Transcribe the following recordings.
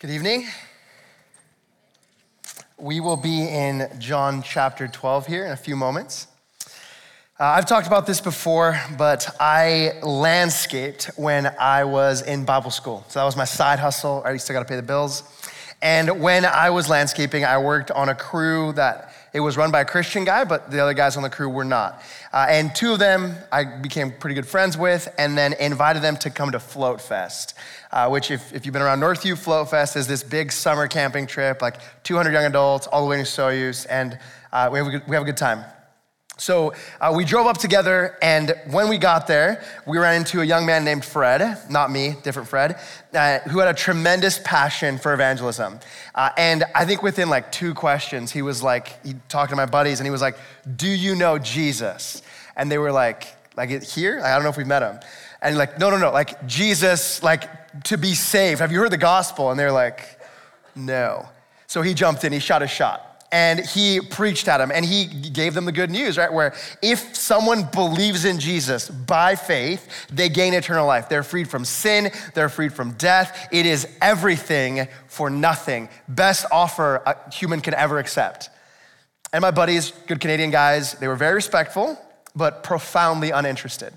Good evening. We will be in John chapter 12 here in a few moments. Uh, I've talked about this before, but I landscaped when I was in Bible school. So that was my side hustle. I still got to pay the bills. And when I was landscaping, I worked on a crew that it was run by a Christian guy, but the other guys on the crew were not. Uh, and two of them I became pretty good friends with, and then invited them to come to Float Fest, uh, which, if, if you've been around Northview, Float Fest is this big summer camping trip, like 200 young adults all the way to Soyuz, and uh, we, have a good, we have a good time. So uh, we drove up together, and when we got there, we ran into a young man named Fred, not me, different Fred, uh, who had a tremendous passion for evangelism. Uh, and I think within like two questions, he was like, he talked to my buddies, and he was like, "Do you know Jesus?" And they were like, "Like here? I don't know if we've met him." And like, no, no, no, like Jesus, like to be saved. Have you heard the gospel? And they're like, no. So he jumped in, he shot a shot and he preached at them and he gave them the good news, right? Where if someone believes in Jesus by faith, they gain eternal life. They're freed from sin, they're freed from death. It is everything for nothing. Best offer a human can ever accept. And my buddies, good Canadian guys, they were very respectful, but profoundly uninterested.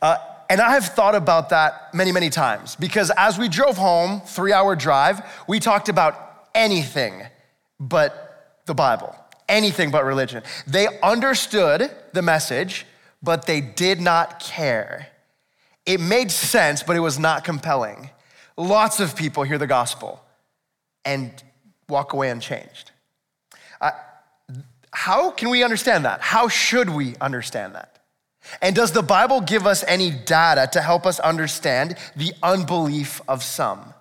Uh, and I have thought about that many, many times because as we drove home, three hour drive, we talked about anything but the Bible, anything but religion. They understood the message, but they did not care. It made sense, but it was not compelling. Lots of people hear the gospel and walk away unchanged. Uh, how can we understand that? How should we understand that? And does the Bible give us any data to help us understand the unbelief of some?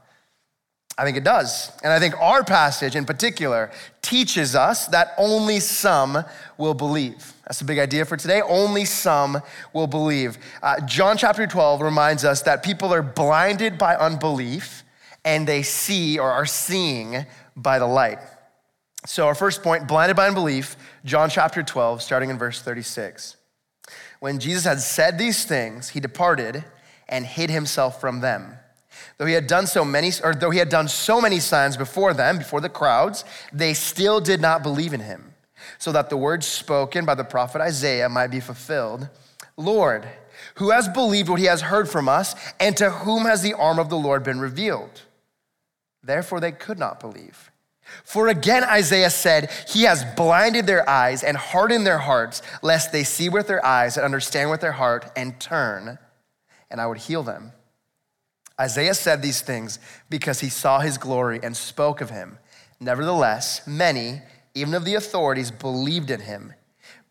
I think it does. And I think our passage in particular teaches us that only some will believe. That's a big idea for today. Only some will believe. Uh, John chapter 12 reminds us that people are blinded by unbelief and they see or are seeing by the light. So, our first point blinded by unbelief, John chapter 12, starting in verse 36. When Jesus had said these things, he departed and hid himself from them. Though he had done so many, or though he had done so many signs before them, before the crowds, they still did not believe in him, so that the words spoken by the prophet Isaiah might be fulfilled. Lord, who has believed what he has heard from us, and to whom has the arm of the Lord been revealed? Therefore they could not believe. For again, Isaiah said, He has blinded their eyes and hardened their hearts, lest they see with their eyes and understand with their heart and turn, and I would heal them. Isaiah said these things because he saw his glory and spoke of him. Nevertheless, many, even of the authorities, believed in him.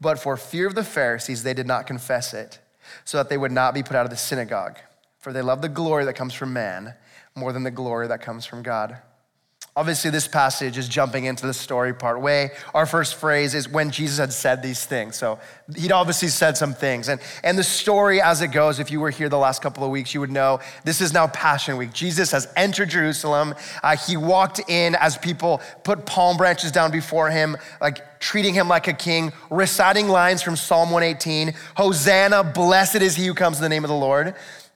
But for fear of the Pharisees, they did not confess it, so that they would not be put out of the synagogue. For they love the glory that comes from man more than the glory that comes from God. Obviously, this passage is jumping into the story part way. Our first phrase is when Jesus had said these things. So he'd obviously said some things. And, and the story as it goes, if you were here the last couple of weeks, you would know this is now Passion Week. Jesus has entered Jerusalem. Uh, he walked in as people put palm branches down before him, like treating him like a king, reciting lines from Psalm 118 Hosanna, blessed is he who comes in the name of the Lord.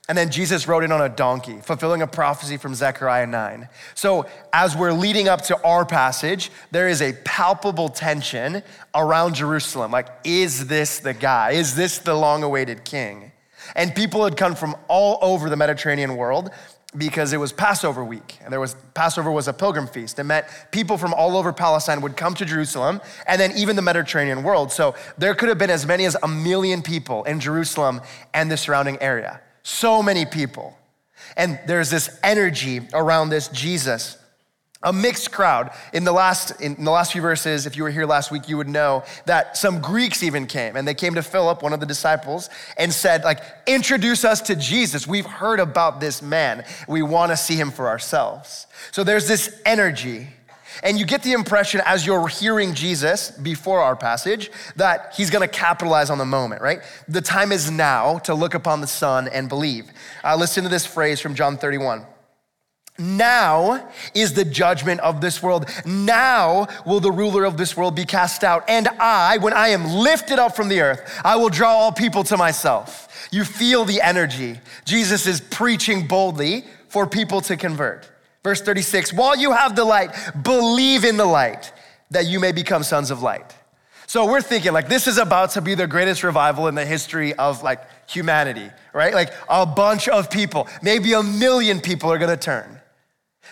And then Jesus rode in on a donkey, fulfilling a prophecy from Zechariah 9. So, as we're leading up to our passage, there is a palpable tension around Jerusalem. Like, is this the guy? Is this the long awaited king? And people had come from all over the Mediterranean world because it was Passover week. And there was Passover was a pilgrim feast. It meant people from all over Palestine would come to Jerusalem and then even the Mediterranean world. So there could have been as many as a million people in Jerusalem and the surrounding area. So many people. And there's this energy around this Jesus. A mixed crowd. In the last in the last few verses, if you were here last week, you would know that some Greeks even came and they came to Philip, one of the disciples, and said, like, introduce us to Jesus. We've heard about this man. We want to see him for ourselves. So there's this energy. And you get the impression as you're hearing Jesus before our passage that he's gonna capitalize on the moment, right? The time is now to look upon the Son and believe. Uh, listen to this phrase from John 31. Now is the judgment of this world. Now will the ruler of this world be cast out. And I, when I am lifted up from the earth, I will draw all people to myself. You feel the energy. Jesus is preaching boldly for people to convert Verse 36 While you have the light, believe in the light that you may become sons of light. So we're thinking like this is about to be the greatest revival in the history of like humanity, right? Like a bunch of people, maybe a million people are gonna turn.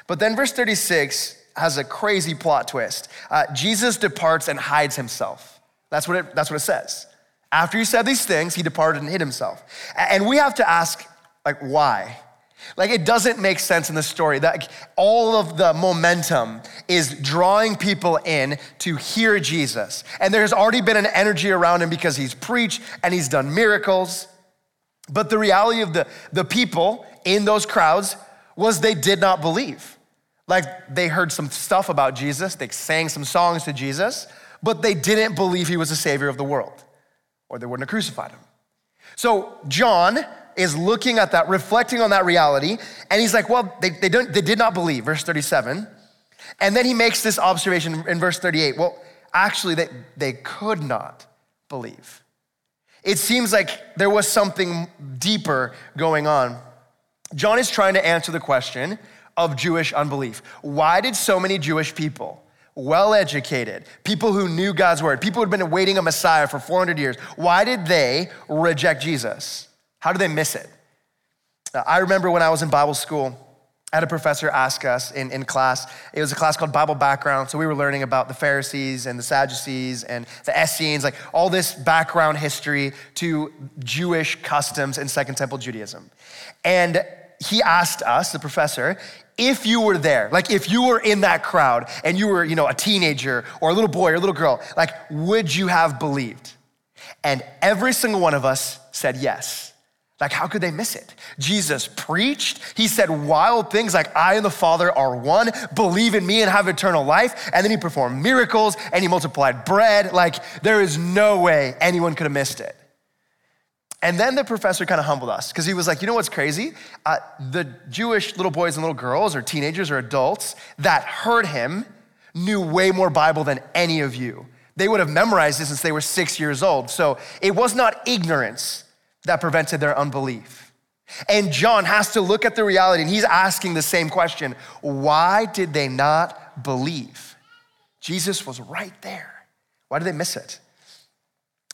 But then verse 36 has a crazy plot twist. Uh, Jesus departs and hides himself. That's what, it, that's what it says. After he said these things, he departed and hid himself. And we have to ask, like, why? Like, it doesn't make sense in the story that all of the momentum is drawing people in to hear Jesus. And there's already been an energy around him because he's preached and he's done miracles. But the reality of the, the people in those crowds was they did not believe. Like, they heard some stuff about Jesus, they sang some songs to Jesus, but they didn't believe he was the savior of the world, or they wouldn't have crucified him. So, John is looking at that, reflecting on that reality, and he's like, well, they, they, don't, they did not believe, verse 37. And then he makes this observation in verse 38. Well, actually, they, they could not believe. It seems like there was something deeper going on. John is trying to answer the question of Jewish unbelief. Why did so many Jewish people, well educated, people who knew God's word, people who had been awaiting a Messiah for 400 years, why did they reject Jesus? How do they miss it? Uh, I remember when I was in Bible school, I had a professor ask us in, in class. It was a class called Bible Background. So we were learning about the Pharisees and the Sadducees and the Essenes, like all this background history to Jewish customs in Second Temple Judaism. And he asked us, the professor, if you were there, like if you were in that crowd and you were, you know, a teenager or a little boy or a little girl, like would you have believed? And every single one of us said yes. Like, how could they miss it? Jesus preached. He said wild things like, I and the Father are one, believe in me and have eternal life. And then he performed miracles and he multiplied bread. Like, there is no way anyone could have missed it. And then the professor kind of humbled us because he was like, you know what's crazy? Uh, the Jewish little boys and little girls, or teenagers or adults that heard him knew way more Bible than any of you. They would have memorized it since they were six years old. So it was not ignorance that prevented their unbelief. And John has to look at the reality and he's asking the same question why did they not believe? Jesus was right there. Why did they miss it?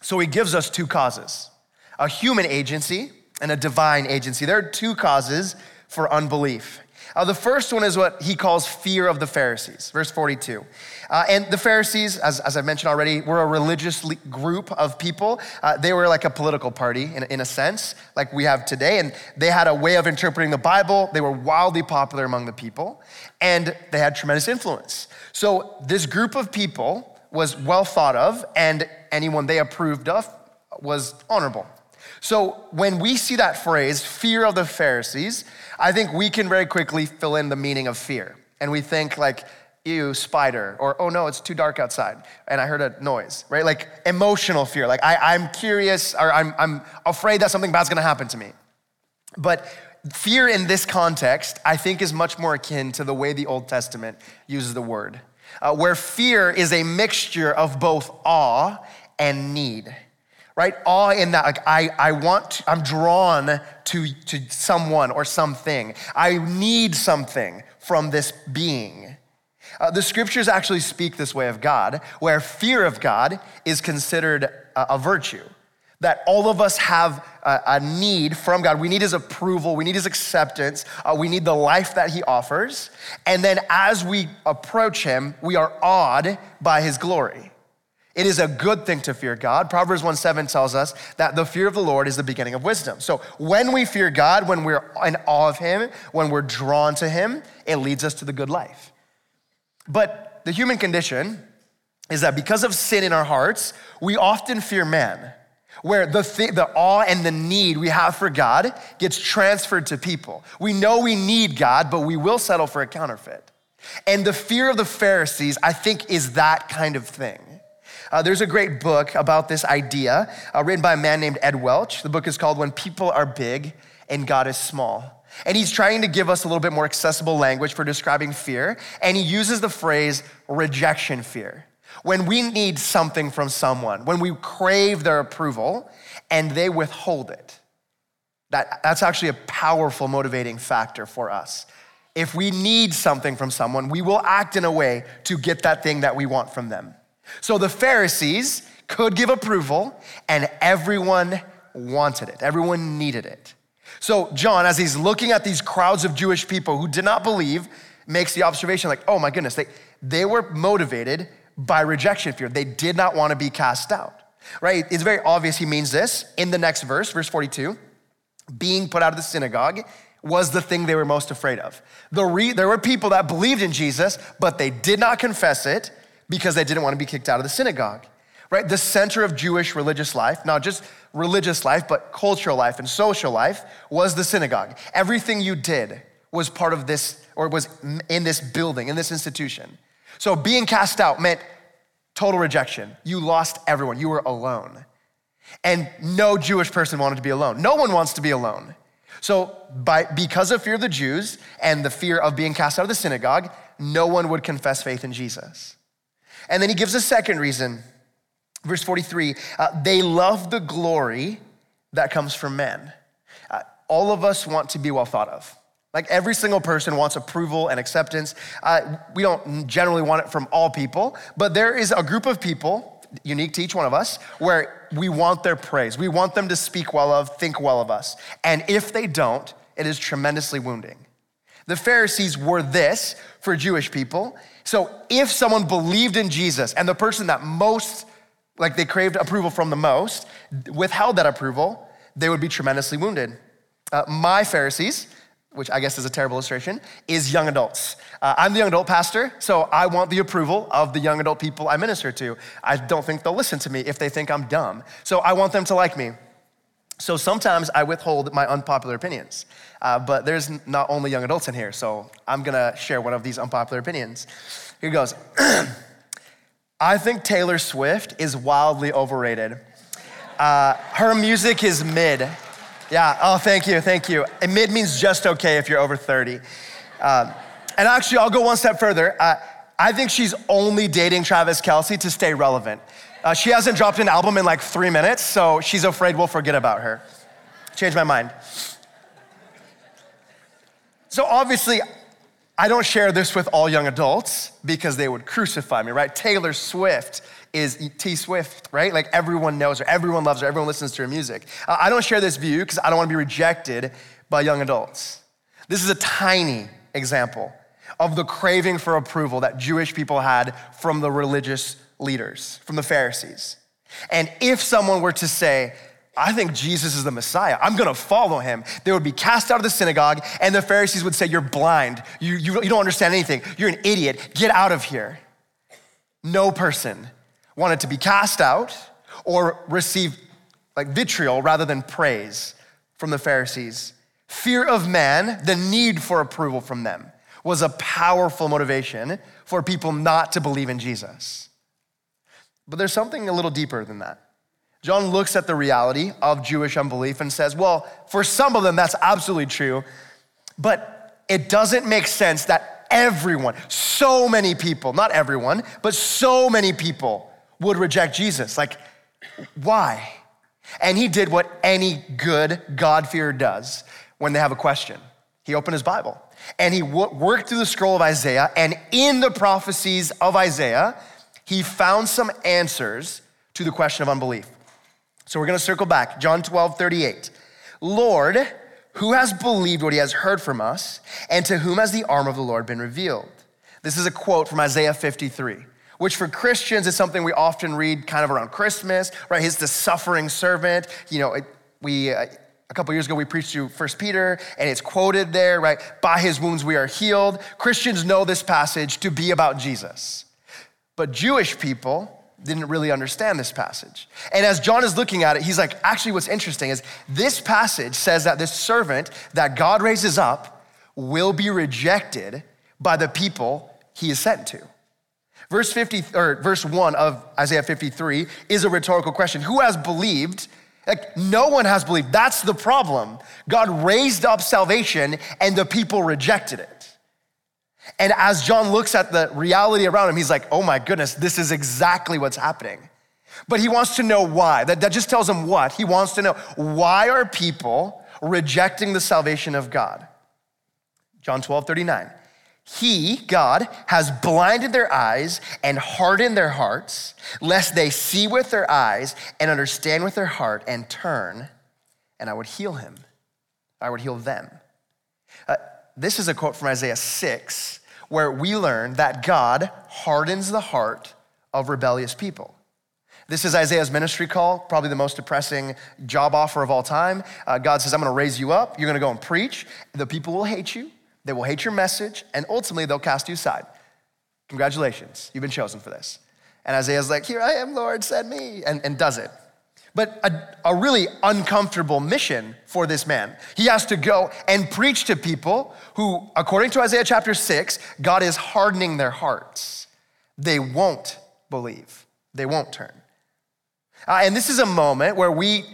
So he gives us two causes a human agency and a divine agency. There are two causes for unbelief. Uh, the first one is what he calls fear of the Pharisees, verse 42. Uh, and the Pharisees, as, as I mentioned already, were a religious group of people. Uh, they were like a political party in, in a sense, like we have today. And they had a way of interpreting the Bible. They were wildly popular among the people, and they had tremendous influence. So this group of people was well thought of, and anyone they approved of was honorable. So when we see that phrase, fear of the Pharisees, I think we can very quickly fill in the meaning of fear. And we think like, ew, spider, or oh no, it's too dark outside, and I heard a noise, right? Like emotional fear, like I, am curious or I'm, I'm afraid that something bad's gonna happen to me. But fear in this context, I think, is much more akin to the way the Old Testament uses the word, uh, where fear is a mixture of both awe and need right? Awe in that, like, I, I want, I'm drawn to, to someone or something. I need something from this being. Uh, the scriptures actually speak this way of God, where fear of God is considered a, a virtue. That all of us have a, a, need from God. We need His approval, we need His acceptance, uh, we need the life that He offers. And then as we approach Him, we are awed by His glory. It is a good thing to fear God. Proverbs 1 7 tells us that the fear of the Lord is the beginning of wisdom. So when we fear God, when we're in awe of Him, when we're drawn to Him, it leads us to the good life. But the human condition is that because of sin in our hearts, we often fear man, where the, th- the awe and the need we have for God gets transferred to people. We know we need God, but we will settle for a counterfeit. And the fear of the Pharisees, I think, is that kind of thing. Uh, there's a great book about this idea uh, written by a man named Ed Welch. The book is called When People Are Big and God is Small. And he's trying to give us a little bit more accessible language for describing fear. And he uses the phrase rejection fear. When we need something from someone, when we crave their approval and they withhold it, that, that's actually a powerful motivating factor for us. if we need something from someone, we will act in a way to get that thing that we want from them. So the Pharisees could give approval, and everyone wanted it, everyone needed it. So, John, as he's looking at these crowds of Jewish people who did not believe, makes the observation like, oh my goodness, they, they were motivated by rejection fear. They did not want to be cast out, right? It's very obvious he means this in the next verse, verse 42. Being put out of the synagogue was the thing they were most afraid of. The re- there were people that believed in Jesus, but they did not confess it because they didn't want to be kicked out of the synagogue, right? The center of Jewish religious life, not just religious life, but cultural life and social life, was the synagogue. Everything you did was part of this, or was in this building, in this institution. So being cast out meant total rejection. You lost everyone, you were alone. And no Jewish person wanted to be alone. No one wants to be alone. So, by, because of fear of the Jews and the fear of being cast out of the synagogue, no one would confess faith in Jesus. And then he gives a second reason. Verse 43 uh, they love the glory that comes from men. Uh, all of us want to be well thought of. Like every single person wants approval and acceptance. Uh, we don't generally want it from all people, but there is a group of people, unique to each one of us, where we want their praise. We want them to speak well of, think well of us. And if they don't, it is tremendously wounding. The Pharisees were this for Jewish people. So if someone believed in Jesus and the person that most, like they craved approval from the most, withheld that approval, they would be tremendously wounded. Uh, my Pharisees, which I guess is a terrible illustration, is young adults. Uh, I'm the young adult pastor, so I want the approval of the young adult people I minister to. I don't think they'll listen to me if they think I'm dumb. So I want them to like me. So sometimes I withhold my unpopular opinions. Uh, but there's not only young adults in here, so I'm gonna share one of these unpopular opinions. Here goes. I think Taylor Swift is wildly overrated. Uh, her music is mid. Yeah, oh, thank you, thank you. And mid means just okay if you're over 30. Um, and actually, I'll go one step further. Uh, I think she's only dating Travis Kelce to stay relevant. Uh, she hasn't dropped an album in like three minutes, so she's afraid we'll forget about her. Change my mind. So obviously, I don't share this with all young adults because they would crucify me, right? Taylor Swift is T Swift, right? Like everyone knows her, everyone loves her, everyone listens to her music. I don't share this view because I don't want to be rejected by young adults. This is a tiny example of the craving for approval that Jewish people had from the religious leaders, from the Pharisees. And if someone were to say, I think Jesus is the Messiah. I'm gonna follow him. They would be cast out of the synagogue, and the Pharisees would say, You're blind. You, you, you don't understand anything. You're an idiot. Get out of here. No person wanted to be cast out or receive like vitriol rather than praise from the Pharisees. Fear of man, the need for approval from them, was a powerful motivation for people not to believe in Jesus. But there's something a little deeper than that. John looks at the reality of Jewish unbelief and says, well, for some of them, that's absolutely true, but it doesn't make sense that everyone, so many people, not everyone, but so many people would reject Jesus. Like, why? And he did what any good God-fearer does when they have a question. He opened his Bible and he worked through the scroll of Isaiah, and in the prophecies of Isaiah, he found some answers to the question of unbelief. So we're gonna circle back. John 12, 38. Lord, who has believed what he has heard from us, and to whom has the arm of the Lord been revealed? This is a quote from Isaiah 53 which for Christians is something we often read kind of around Christmas, right? He's the suffering servant. You know, it, we, uh, a couple years ago, we preached through First Peter, and it's quoted there, right? By his wounds we are healed. Christians know this passage to be about Jesus. But Jewish people didn't really understand this passage. And as John is looking at it, he's like, actually, what's interesting is this passage says that this servant that God raises up will be rejected by the people he is sent to. Verse 50 or verse 1 of Isaiah 53 is a rhetorical question. Who has believed? Like no one has believed. That's the problem. God raised up salvation and the people rejected it. And as John looks at the reality around him, he's like, "Oh my goodness, this is exactly what's happening." But he wants to know why. That, that just tells him what? He wants to know why are people rejecting the salvation of God? John 12, 39. He, God, has blinded their eyes and hardened their hearts, lest they see with their eyes and understand with their heart and turn, and I would heal him. I would heal them. Uh, this is a quote from Isaiah 6, where we learn that God hardens the heart of rebellious people. This is Isaiah's ministry call, probably the most depressing job offer of all time. Uh, God says, I'm gonna raise you up, you're gonna go and preach. The people will hate you, they will hate your message, and ultimately they'll cast you aside. Congratulations, you've been chosen for this. And Isaiah's like, Here I am, Lord, send me, and, and does it. But a, a really uncomfortable mission for this man. He has to go and preach to people who, according to Isaiah chapter 6, God is hardening their hearts. They won't believe, they won't turn. Uh, and this is a moment where we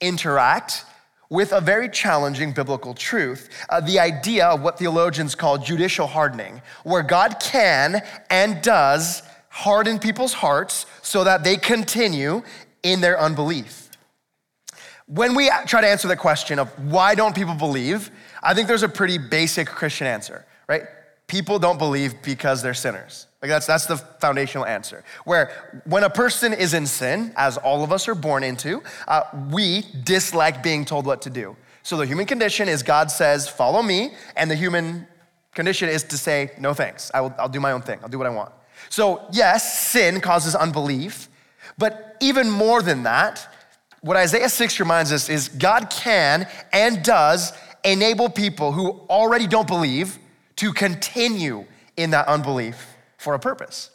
interact with a very challenging biblical truth uh, the idea of what theologians call judicial hardening, where God can and does harden people's hearts so that they continue in their unbelief. When we try to answer the question of why don't people believe, I think there's a pretty basic Christian answer, right? People don't believe because they're sinners. Like that's, that's the foundational answer. Where when a person is in sin, as all of us are born into, uh, we dislike being told what to do. So the human condition is God says, follow me, and the human condition is to say, no thanks, I will, I'll do my own thing, I'll do what I want. So yes, sin causes unbelief, but even more than that, what Isaiah 6 reminds us is God can and does enable people who already don't believe to continue in that unbelief for a purpose.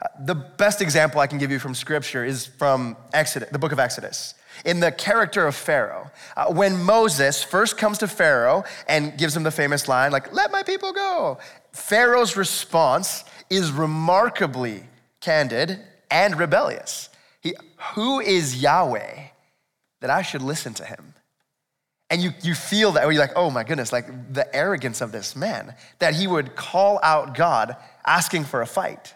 Uh, the best example I can give you from scripture is from Exodus, the book of Exodus. In the character of Pharaoh, uh, when Moses first comes to Pharaoh and gives him the famous line, like, let my people go, Pharaoh's response is remarkably candid and rebellious. He, Who is Yahweh that I should listen to him? And you, you feel that, you're like, oh my goodness, like the arrogance of this man, that he would call out God asking for a fight.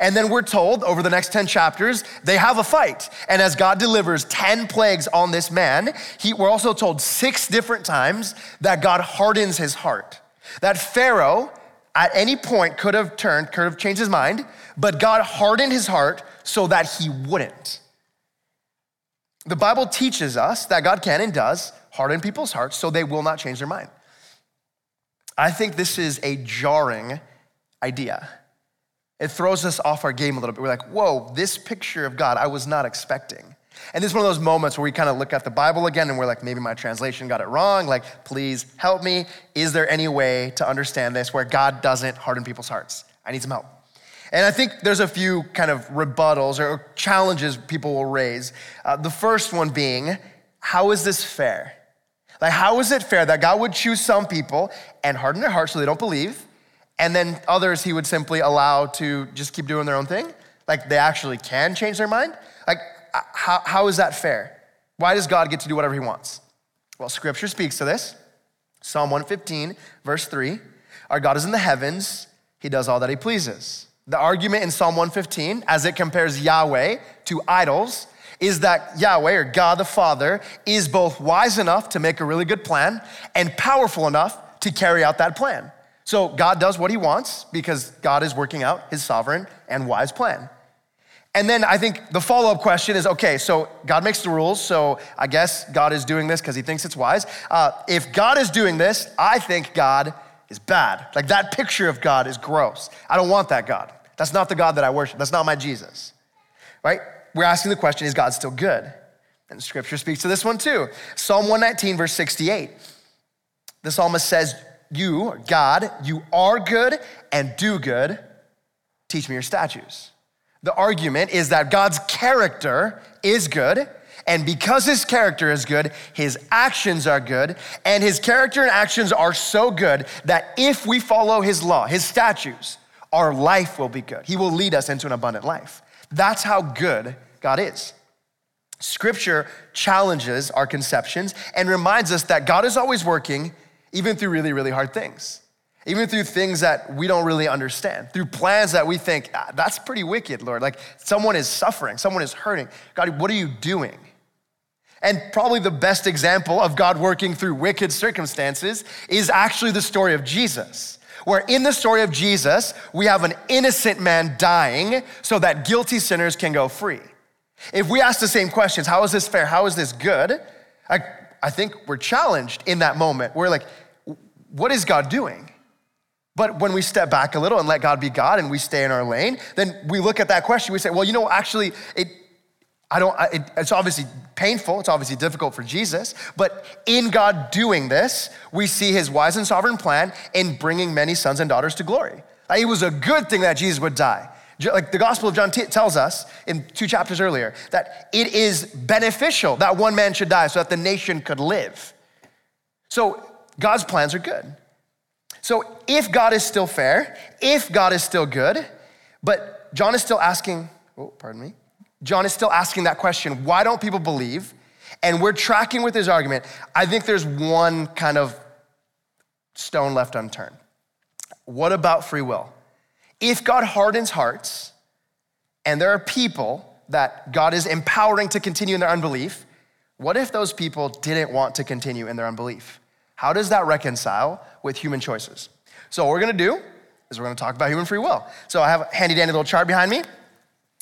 And then we're told over the next 10 chapters, they have a fight. And as God delivers 10 plagues on this man, he, we're also told six different times that God hardens his heart. That Pharaoh at any point could have turned, could have changed his mind, but God hardened his heart so that he wouldn't. The Bible teaches us that God can and does harden people's hearts so they will not change their mind. I think this is a jarring idea. It throws us off our game a little bit. We're like, whoa, this picture of God I was not expecting. And this is one of those moments where we kind of look at the Bible again and we're like, maybe my translation got it wrong. Like, please help me. Is there any way to understand this where God doesn't harden people's hearts? I need some help. And I think there's a few kind of rebuttals or challenges people will raise. Uh, the first one being, how is this fair? Like, how is it fair that God would choose some people and harden their hearts so they don't believe, and then others he would simply allow to just keep doing their own thing? Like, they actually can change their mind? Like, how, how is that fair? Why does God get to do whatever he wants? Well, scripture speaks to this. Psalm 115, verse 3 Our God is in the heavens, he does all that he pleases. The argument in Psalm 115, as it compares Yahweh to idols, is that Yahweh or God the Father is both wise enough to make a really good plan and powerful enough to carry out that plan. So God does what he wants because God is working out his sovereign and wise plan. And then I think the follow up question is okay, so God makes the rules, so I guess God is doing this because he thinks it's wise. Uh, if God is doing this, I think God is bad. Like that picture of God is gross. I don't want that God. That's not the God that I worship. That's not my Jesus, right? we're asking the question is God still good? And scripture speaks to this one too. Psalm 119, verse 68. The psalmist says, You, God, you are good and do good. Teach me your statutes. The argument is that God's character is good. And because his character is good, his actions are good. And his character and actions are so good that if we follow his law, his statutes, our life will be good. He will lead us into an abundant life. That's how good God is. Scripture challenges our conceptions and reminds us that God is always working, even through really, really hard things, even through things that we don't really understand, through plans that we think, ah, that's pretty wicked, Lord. Like someone is suffering, someone is hurting. God, what are you doing? And probably the best example of God working through wicked circumstances is actually the story of Jesus. Where in the story of Jesus, we have an innocent man dying so that guilty sinners can go free. If we ask the same questions, how is this fair? How is this good? I, I think we're challenged in that moment. We're like, what is God doing? But when we step back a little and let God be God and we stay in our lane, then we look at that question. We say, well, you know, actually, it, I don't, it, it's obviously painful. It's obviously difficult for Jesus. But in God doing this, we see his wise and sovereign plan in bringing many sons and daughters to glory. It was a good thing that Jesus would die. Like the Gospel of John t- tells us in two chapters earlier, that it is beneficial that one man should die so that the nation could live. So God's plans are good. So if God is still fair, if God is still good, but John is still asking, oh, pardon me. John is still asking that question why don't people believe? And we're tracking with his argument. I think there's one kind of stone left unturned. What about free will? If God hardens hearts, and there are people that God is empowering to continue in their unbelief, what if those people didn't want to continue in their unbelief? How does that reconcile with human choices? So, what we're gonna do is we're gonna talk about human free will. So, I have a handy dandy little chart behind me,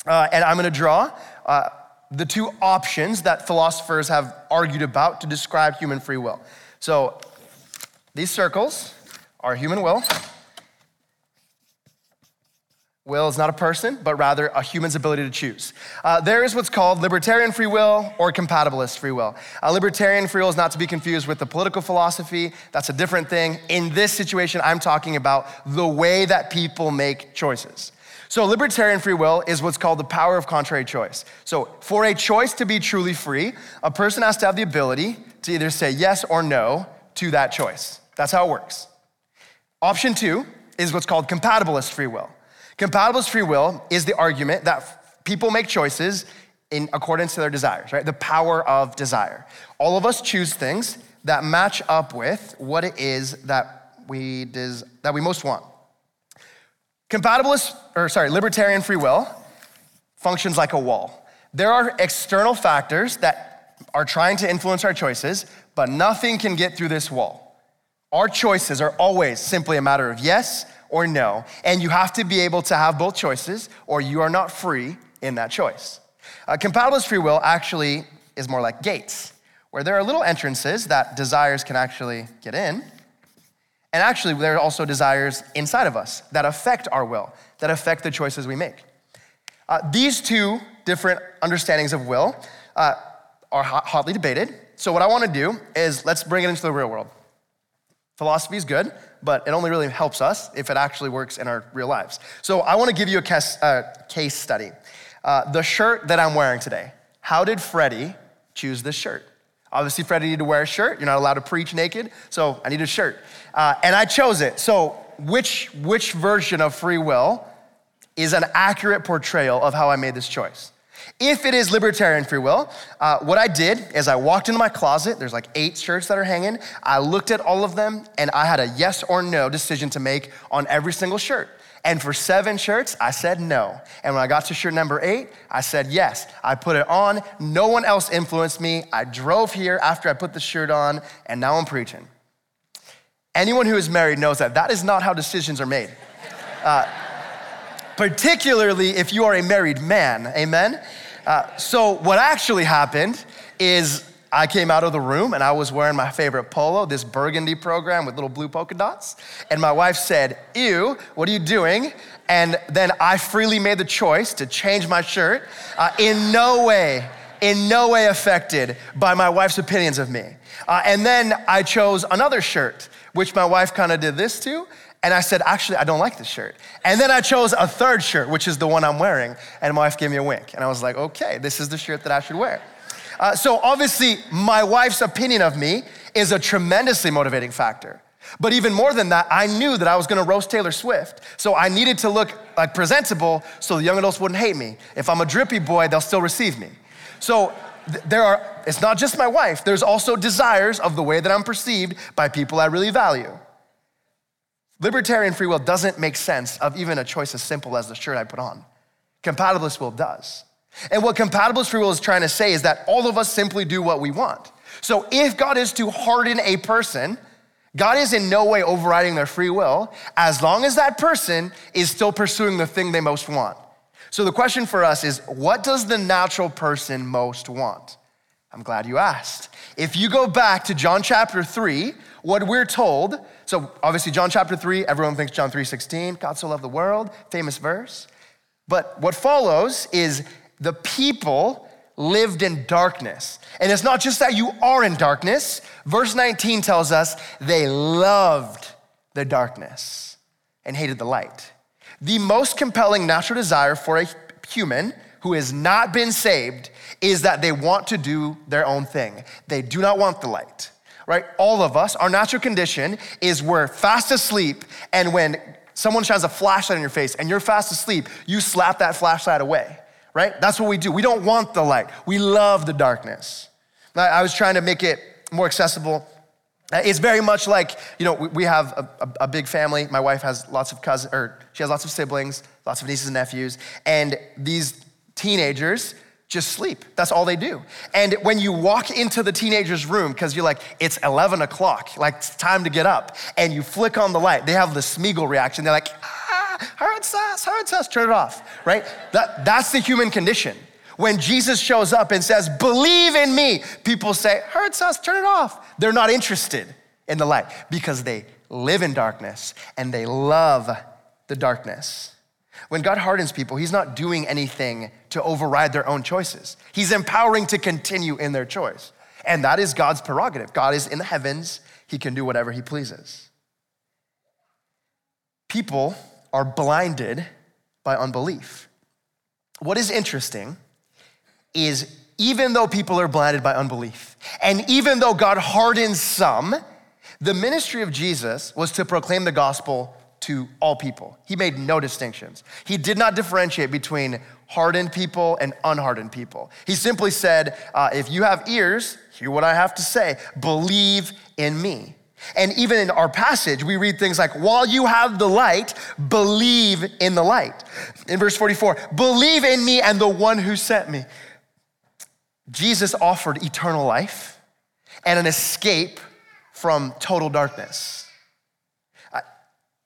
uh, and I'm gonna draw uh, the two options that philosophers have argued about to describe human free will. So, these circles are human will, Will is not a person, but rather a human's ability to choose. Uh, there is what's called libertarian free will or compatibilist free will. A libertarian free will is not to be confused with the political philosophy. That's a different thing. In this situation, I'm talking about the way that people make choices. So, libertarian free will is what's called the power of contrary choice. So, for a choice to be truly free, a person has to have the ability to either say yes or no to that choice. That's how it works. Option two is what's called compatibilist free will. Compatibilist free will is the argument that people make choices in accordance to their desires, right? The power of desire. All of us choose things that match up with what it is that we des- that we most want. Compatibilist, or sorry, libertarian free will functions like a wall. There are external factors that are trying to influence our choices, but nothing can get through this wall. Our choices are always simply a matter of yes or no. And you have to be able to have both choices, or you are not free in that choice. Uh, compatibilist free will actually is more like gates, where there are little entrances that desires can actually get in. And actually, there are also desires inside of us that affect our will, that affect the choices we make. Uh, these two different understandings of will uh, are hotly debated. So, what I want to do is let's bring it into the real world. Philosophy is good, but it only really helps us if it actually works in our real lives. So I want to give you a case, uh, case study. Uh, the shirt that I'm wearing today. How did Fredy choose this shirt? Obviously, Fredy needed to wear a shirt. You're not allowed to preach naked, so I need a shirt. Uh, and I chose it. So, which, which version of free will is an accurate portrayal of how I made this choice? If it is libertarian free will, uh, what I did is I walked into my closet. There's like eight shirts that are hanging. I looked at all of them and I had a yes or no decision to make on every single shirt. And for seven shirts, I said no. And when I got to shirt number eight, I said yes. I put it on. No one else influenced me. I drove here after I put the shirt on, and now I'm preaching. Anyone who is married knows that that is not how decisions are made. Uh, particularly if you are a married man, amen? Uh, so, what actually happened is I came out of the room and I was wearing my favorite polo, this burgundy program with little blue polka dots. And my wife said, Ew, what are you doing? And then I freely made the choice to change my shirt. Uh, in no way, in no way affected by my wife's opinions of me. Uh, and then I chose another shirt, which my wife kind of did this to. And I said, actually, I don't like this shirt. And then I chose a third shirt, which is the one I'm wearing. And my wife gave me a wink. And I was like, okay, this is the shirt that I should wear. Uh, so obviously, my wife's opinion of me is a tremendously motivating factor. But even more than that, I knew that I was gonna roast Taylor Swift. So I needed to look like presentable so the young adults wouldn't hate me. If I'm a drippy boy, they'll still receive me. So th- there are, it's not just my wife, there's also desires of the way that I'm perceived by people I really value. Libertarian free will doesn't make sense of even a choice as simple as the shirt I put on. Compatibilist will does. And what compatibilist free will is trying to say is that all of us simply do what we want. So if God is to harden a person, God is in no way overriding their free will as long as that person is still pursuing the thing they most want. So the question for us is what does the natural person most want? I'm glad you asked. If you go back to John chapter 3, what we're told, so obviously John chapter 3, everyone thinks John 3:16, God so loved the world, famous verse. But what follows is the people lived in darkness. And it's not just that you are in darkness. Verse 19 tells us they loved the darkness and hated the light. The most compelling natural desire for a human who has not been saved is that they want to do their own thing. They do not want the light, right? All of us, our natural condition is we're fast asleep, and when someone shines a flashlight in your face and you're fast asleep, you slap that flashlight away right? That's what we do. We don't want the light, we love the darkness. I was trying to make it more accessible. Uh, it's very much like, you know, we have a, a, a big family. My wife has lots of cousins, or she has lots of siblings, lots of nieces and nephews, and these teenagers just sleep. That's all they do. And when you walk into the teenager's room, because you're like, it's 11 o'clock, like it's time to get up, and you flick on the light, they have the Smeagol reaction. They're like, ah, hard sauce, hard sauce, turn it off, right? That, that's the human condition. When Jesus shows up and says, believe in me, people say, hard sauce, turn it off. They're not interested in the light because they live in darkness and they love the darkness. When God hardens people, He's not doing anything to override their own choices. He's empowering to continue in their choice. And that is God's prerogative. God is in the heavens, He can do whatever He pleases. People are blinded by unbelief. What is interesting is even though people are blinded by unbelief, and even though God hardens some, the ministry of Jesus was to proclaim the gospel to all people. He made no distinctions. He did not differentiate between hardened people and unhardened people. He simply said, uh, If you have ears, hear what I have to say, believe in me. And even in our passage, we read things like, while you have the light, believe in the light. In verse 44, believe in me and the one who sent me. Jesus offered eternal life and an escape from total darkness.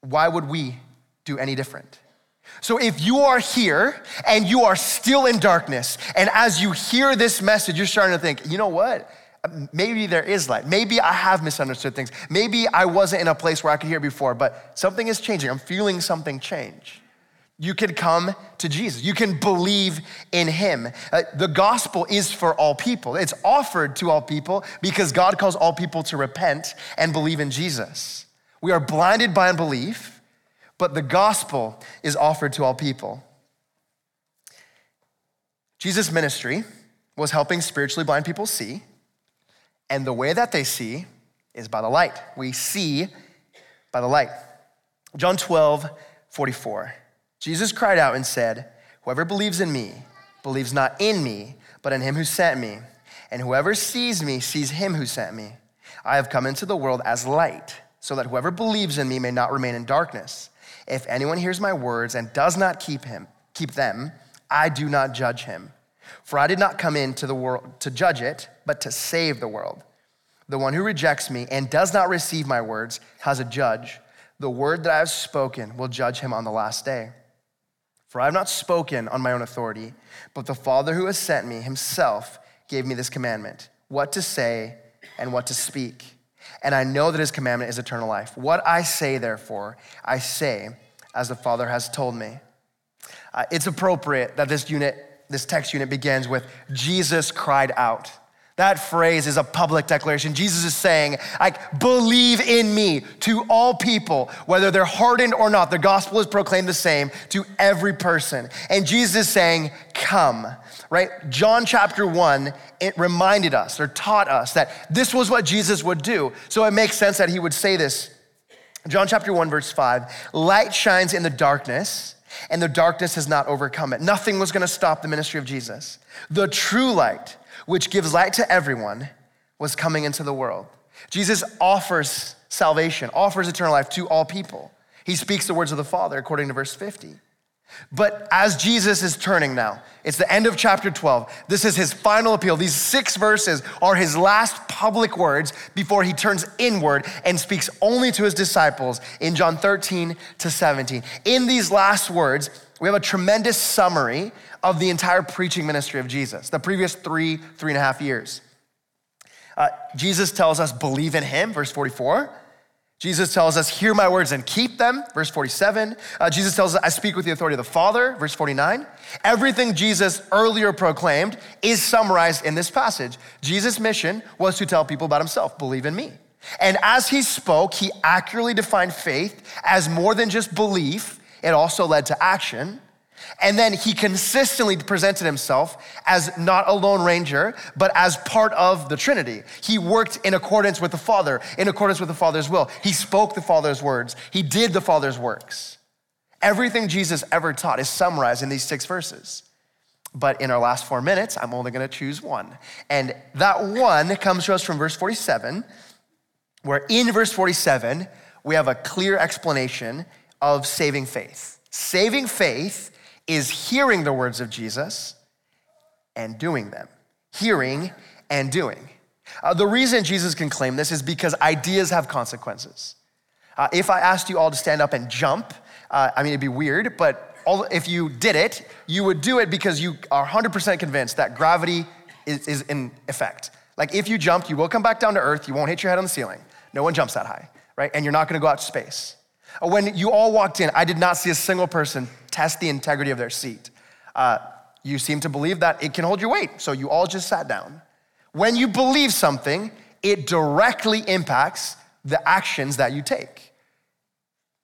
Why would we do any different? So, if you are here and you are still in darkness, and as you hear this message, you're starting to think, you know what? maybe there is light. Maybe I have misunderstood things. Maybe I wasn't in a place where I could hear before, but something is changing. I'm feeling something change. You can come to Jesus. You can believe in him. Uh, the gospel is for all people. It's offered to all people because God calls all people to repent and believe in Jesus. We are blinded by unbelief, but the gospel is offered to all people. Jesus' ministry was helping spiritually blind people see and the way that they see is by the light. We see by the light. John 12, 44. Jesus cried out and said, Whoever believes in me believes not in me, but in him who sent me. And whoever sees me sees him who sent me. I have come into the world as light, so that whoever believes in me may not remain in darkness. If anyone hears my words and does not keep him, keep them, I do not judge him. For I did not come into the world to judge it, but to save the world. The one who rejects me and does not receive my words has a judge. The word that I have spoken will judge him on the last day. For I have not spoken on my own authority, but the Father who has sent me himself gave me this commandment what to say and what to speak. And I know that his commandment is eternal life. What I say, therefore, I say as the Father has told me. Uh, it's appropriate that this unit this text unit begins with Jesus cried out. That phrase is a public declaration. Jesus is saying, like, believe in me to all people, whether they're hardened or not. The gospel is proclaimed the same to every person. And Jesus is saying, come, right? John chapter one, it reminded us or taught us that this was what Jesus would do. So it makes sense that he would say this. John chapter one, verse five, light shines in the darkness and the darkness has not overcome it. Nothing was gonna stop the ministry of Jesus. The true light, which gives light to everyone, was coming into the world. Jesus offers salvation, offers eternal life to all people. He speaks the words of the Father, according to verse 50. But as Jesus is turning now, it's the end of chapter 12. This is his final appeal. These six verses are his last public words before he turns inward and speaks only to his disciples in John 13 to 17. In these last words, we have a tremendous summary of the entire preaching ministry of Jesus, the previous three, three and a half years. Uh, Jesus tells us, believe in him, verse 44. Jesus tells us, hear my words and keep them, verse 47. Uh, Jesus tells us, I speak with the authority of the Father, verse 49. Everything Jesus earlier proclaimed is summarized in this passage. Jesus' mission was to tell people about himself, believe in me. And as he spoke, he accurately defined faith as more than just belief, it also led to action. And then he consistently presented himself as not a lone ranger, but as part of the Trinity. He worked in accordance with the Father, in accordance with the Father's will. He spoke the Father's words, he did the Father's works. Everything Jesus ever taught is summarized in these six verses. But in our last four minutes, I'm only gonna choose one. And that one comes to us from verse 47, where in verse 47, we have a clear explanation of saving faith. Saving faith is hearing the words of Jesus and doing them. Hearing and doing. Uh, the reason Jesus can claim this is because ideas have consequences. Uh, if I asked you all to stand up and jump, uh, I mean, it'd be weird, but all, if you did it, you would do it because you are 100% convinced that gravity is, is in effect. Like if you jumped, you will come back down to earth, you won't hit your head on the ceiling. No one jumps that high, right? And you're not gonna go out to space. When you all walked in, I did not see a single person test the integrity of their seat. Uh, you seem to believe that it can hold your weight, so you all just sat down. When you believe something, it directly impacts the actions that you take.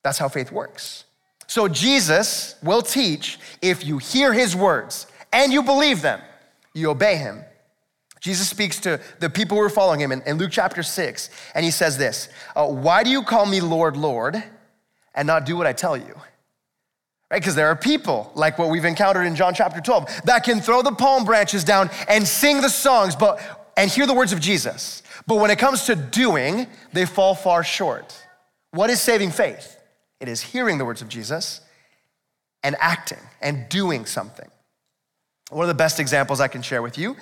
That's how faith works. So Jesus will teach if you hear his words and you believe them, you obey him. Jesus speaks to the people who are following him in, in Luke chapter 6, and he says this uh, Why do you call me Lord, Lord? And not do what I tell you. Right? Because there are people, like what we've encountered in John chapter 12, that can throw the palm branches down and sing the songs, but and hear the words of Jesus. But when it comes to doing, they fall far short. What is saving faith? It is hearing the words of Jesus and acting and doing something. One of the best examples I can share with you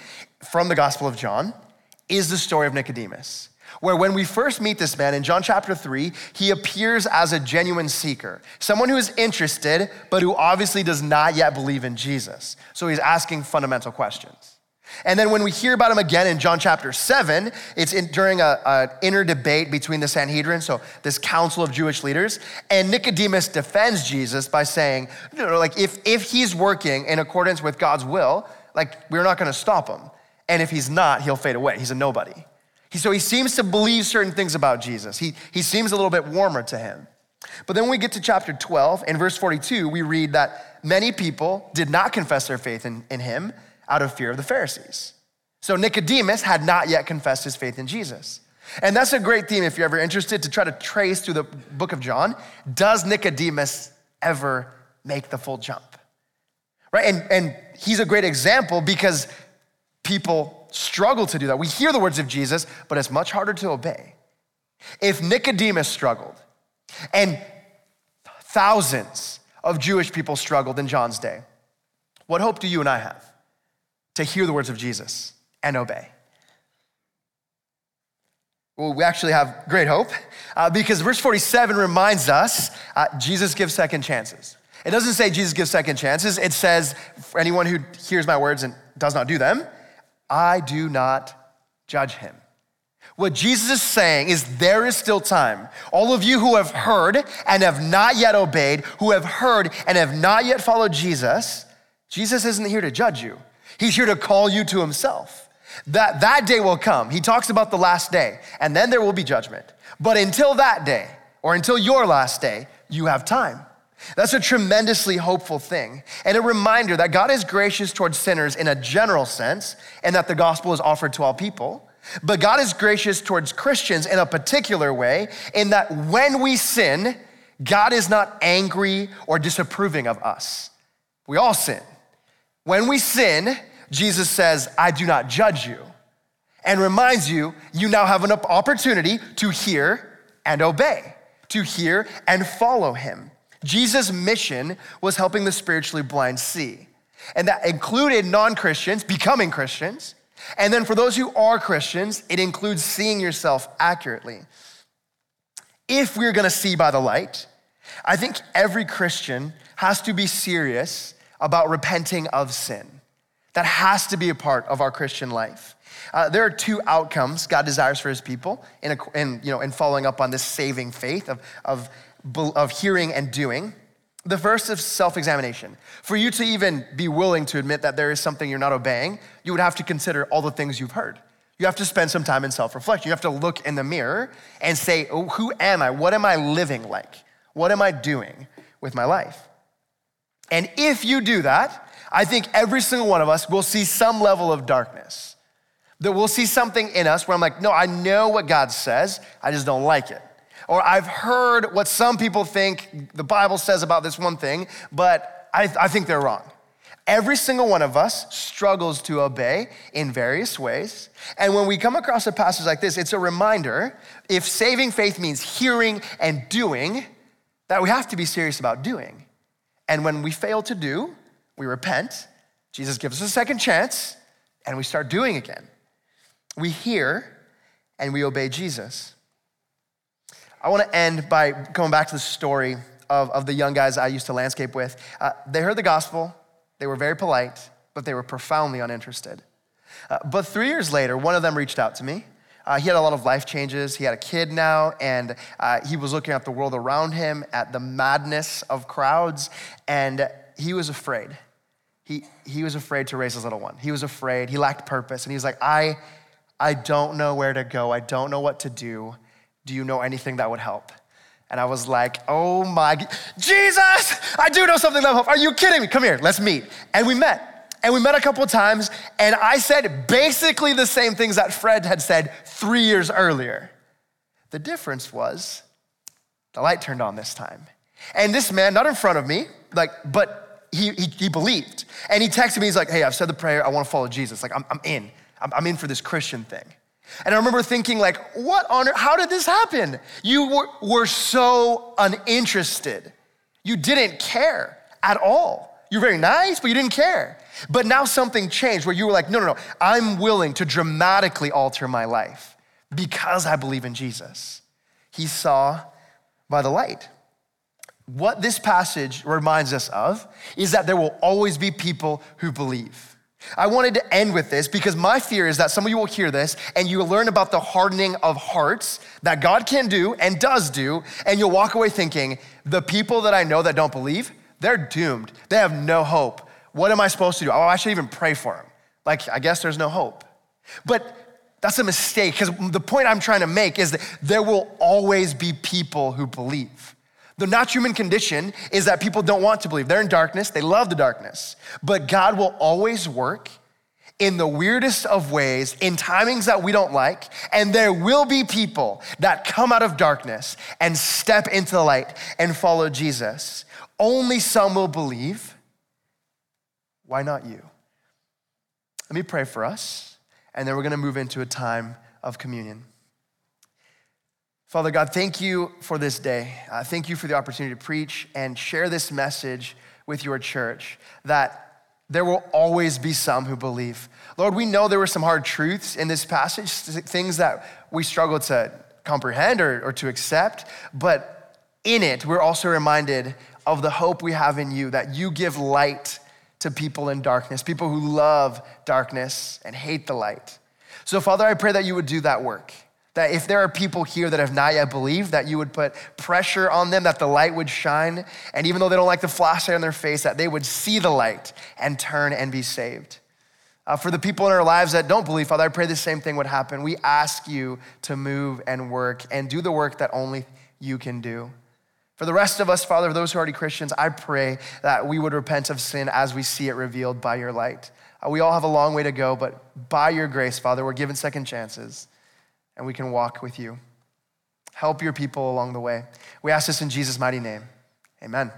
from the Gospel of John is the story of Nicodemus where when we first meet this man in John chapter 3, he appears as a genuine seeker, someone who is interested, but who obviously does not yet believe in Jesus. So he's asking fundamental questions. And then when we hear about him again in John chapter 7, it's in, during an inner debate between the Sanhedrin, so this council of Jewish leaders, and Nicodemus defends Jesus by saying, you know, like if, if he's working in accordance with God's will, like we're not gonna stop him. And if he's not, he'll fade away. He's a nobody. So he seems to believe certain things about Jesus. He, he seems a little bit warmer to him. But then when we get to chapter 12, and verse 42, we read that many people did not confess their faith in, in him out of fear of the Pharisees. So Nicodemus had not yet confessed his faith in Jesus. And that's a great theme if you're ever interested to try to trace through the book of John. Does Nicodemus ever make the full jump? Right? And, and he's a great example because people struggle to do that. We hear the words of Jesus, but it's much harder to obey. If Nicodemus struggled, and thousands of Jewish people struggled in John's day, what hope do you and I have to hear the words of Jesus and obey? Well, we actually have great hope uh, because verse 47 reminds us uh, Jesus gives second chances. It doesn't say Jesus gives second chances. It says, for anyone who hears my words and does not do them, I do not judge him. What Jesus is saying is there is still time. All of you who have heard and have not yet obeyed, who have heard and have not yet followed Jesus, Jesus isn't here to judge you. He's here to call you to himself. That, that day will come. He talks about the last day, and then there will be judgment. But until that day, or until your last day, you have time. That's a tremendously hopeful thing. And a reminder that God is gracious towards sinners in a general sense, and that the gospel is offered to all people. But God is gracious towards Christians in a particular way, in that when we sin, God is not angry or disapproving of us. We all sin. When we sin, Jesus says, I do not judge you, and reminds you, you now have an opportunity to hear and obey, to hear and follow him. Jesus' mission was helping the spiritually blind see. And that included non Christians becoming Christians. And then for those who are Christians, it includes seeing yourself accurately. If we're gonna see by the light, I think every Christian has to be serious about repenting of sin. That has to be a part of our Christian life. Uh, there are two outcomes God desires for his people in, a, in, you know, in following up on this saving faith of, of, of hearing and doing. The first is self examination. For you to even be willing to admit that there is something you're not obeying, you would have to consider all the things you've heard. You have to spend some time in self reflection. You have to look in the mirror and say, oh, Who am I? What am I living like? What am I doing with my life? And if you do that, I think every single one of us will see some level of darkness. That we'll see something in us where I'm like, no, I know what God says, I just don't like it. Or I've heard what some people think the Bible says about this one thing, but I, I think they're wrong. Every single one of us struggles to obey in various ways. And when we come across a passage like this, it's a reminder if saving faith means hearing and doing, that we have to be serious about doing. And when we fail to do, we repent. Jesus gives us a second chance, and we start doing again. We hear and we obey Jesus. I want to end by going back to the story of, of the young guys I used to landscape with. Uh, they heard the gospel, they were very polite, but they were profoundly uninterested. Uh, but three years later, one of them reached out to me. Uh, he had a lot of life changes. He had a kid now, and uh, he was looking at the world around him, at the madness of crowds, and he was afraid. He, he was afraid to raise his little one. He was afraid. He lacked purpose. And he was like, I, I don't know where to go. I don't know what to do. Do you know anything that would help? And I was like, oh my, Jesus, I do know something that will help. Are you kidding me? Come here, let's meet. And we met. And we met a couple of times, and I said basically the same things that Fred had said three years earlier. The difference was the light turned on this time. And this man, not in front of me, like, but he, he, he believed. And he texted me, he's like, hey, I've said the prayer, I wanna follow Jesus. Like, I'm, I'm in. I'm, I'm in for this Christian thing. And I remember thinking, like, what on earth, how did this happen? You were, were so uninterested. You didn't care at all. You're very nice, but you didn't care. But now something changed where you were like, no, no, no, I'm willing to dramatically alter my life because I believe in Jesus. He saw by the light. What this passage reminds us of is that there will always be people who believe. I wanted to end with this because my fear is that some of you will hear this and you will learn about the hardening of hearts that God can do and does do, and you'll walk away thinking, the people that I know that don't believe, they're doomed. They have no hope. What am I supposed to do? Oh, I should even pray for them. Like, I guess there's no hope. But that's a mistake because the point I'm trying to make is that there will always be people who believe. The not human condition is that people don't want to believe. They're in darkness, they love the darkness. But God will always work in the weirdest of ways, in timings that we don't like, and there will be people that come out of darkness and step into the light and follow Jesus. Only some will believe. Why not you? Let me pray for us, and then we're gonna move into a time of communion. Father God, thank you for this day. Uh, thank you for the opportunity to preach and share this message with your church that there will always be some who believe. Lord, we know there were some hard truths in this passage, things that we struggle to comprehend or, or to accept, but in it, we're also reminded of the hope we have in you, that you give light to people in darkness, people who love darkness and hate the light. So, Father, I pray that you would do that work. That if there are people here that have not yet believed, that you would put pressure on them, that the light would shine. And even though they don't like the flashlight on their face, that they would see the light and turn and be saved. Uh, for the people in our lives that don't believe, Father, I pray the same thing would happen. We ask you to move and work and do the work that only you can do. For the rest of us, Father, those who are already Christians, I pray that we would repent of sin as we see it revealed by your light. Uh, we all have a long way to go, but by your grace, Father, we're given second chances and we can walk with you. Help your people along the way. We ask this in Jesus' mighty name. Amen.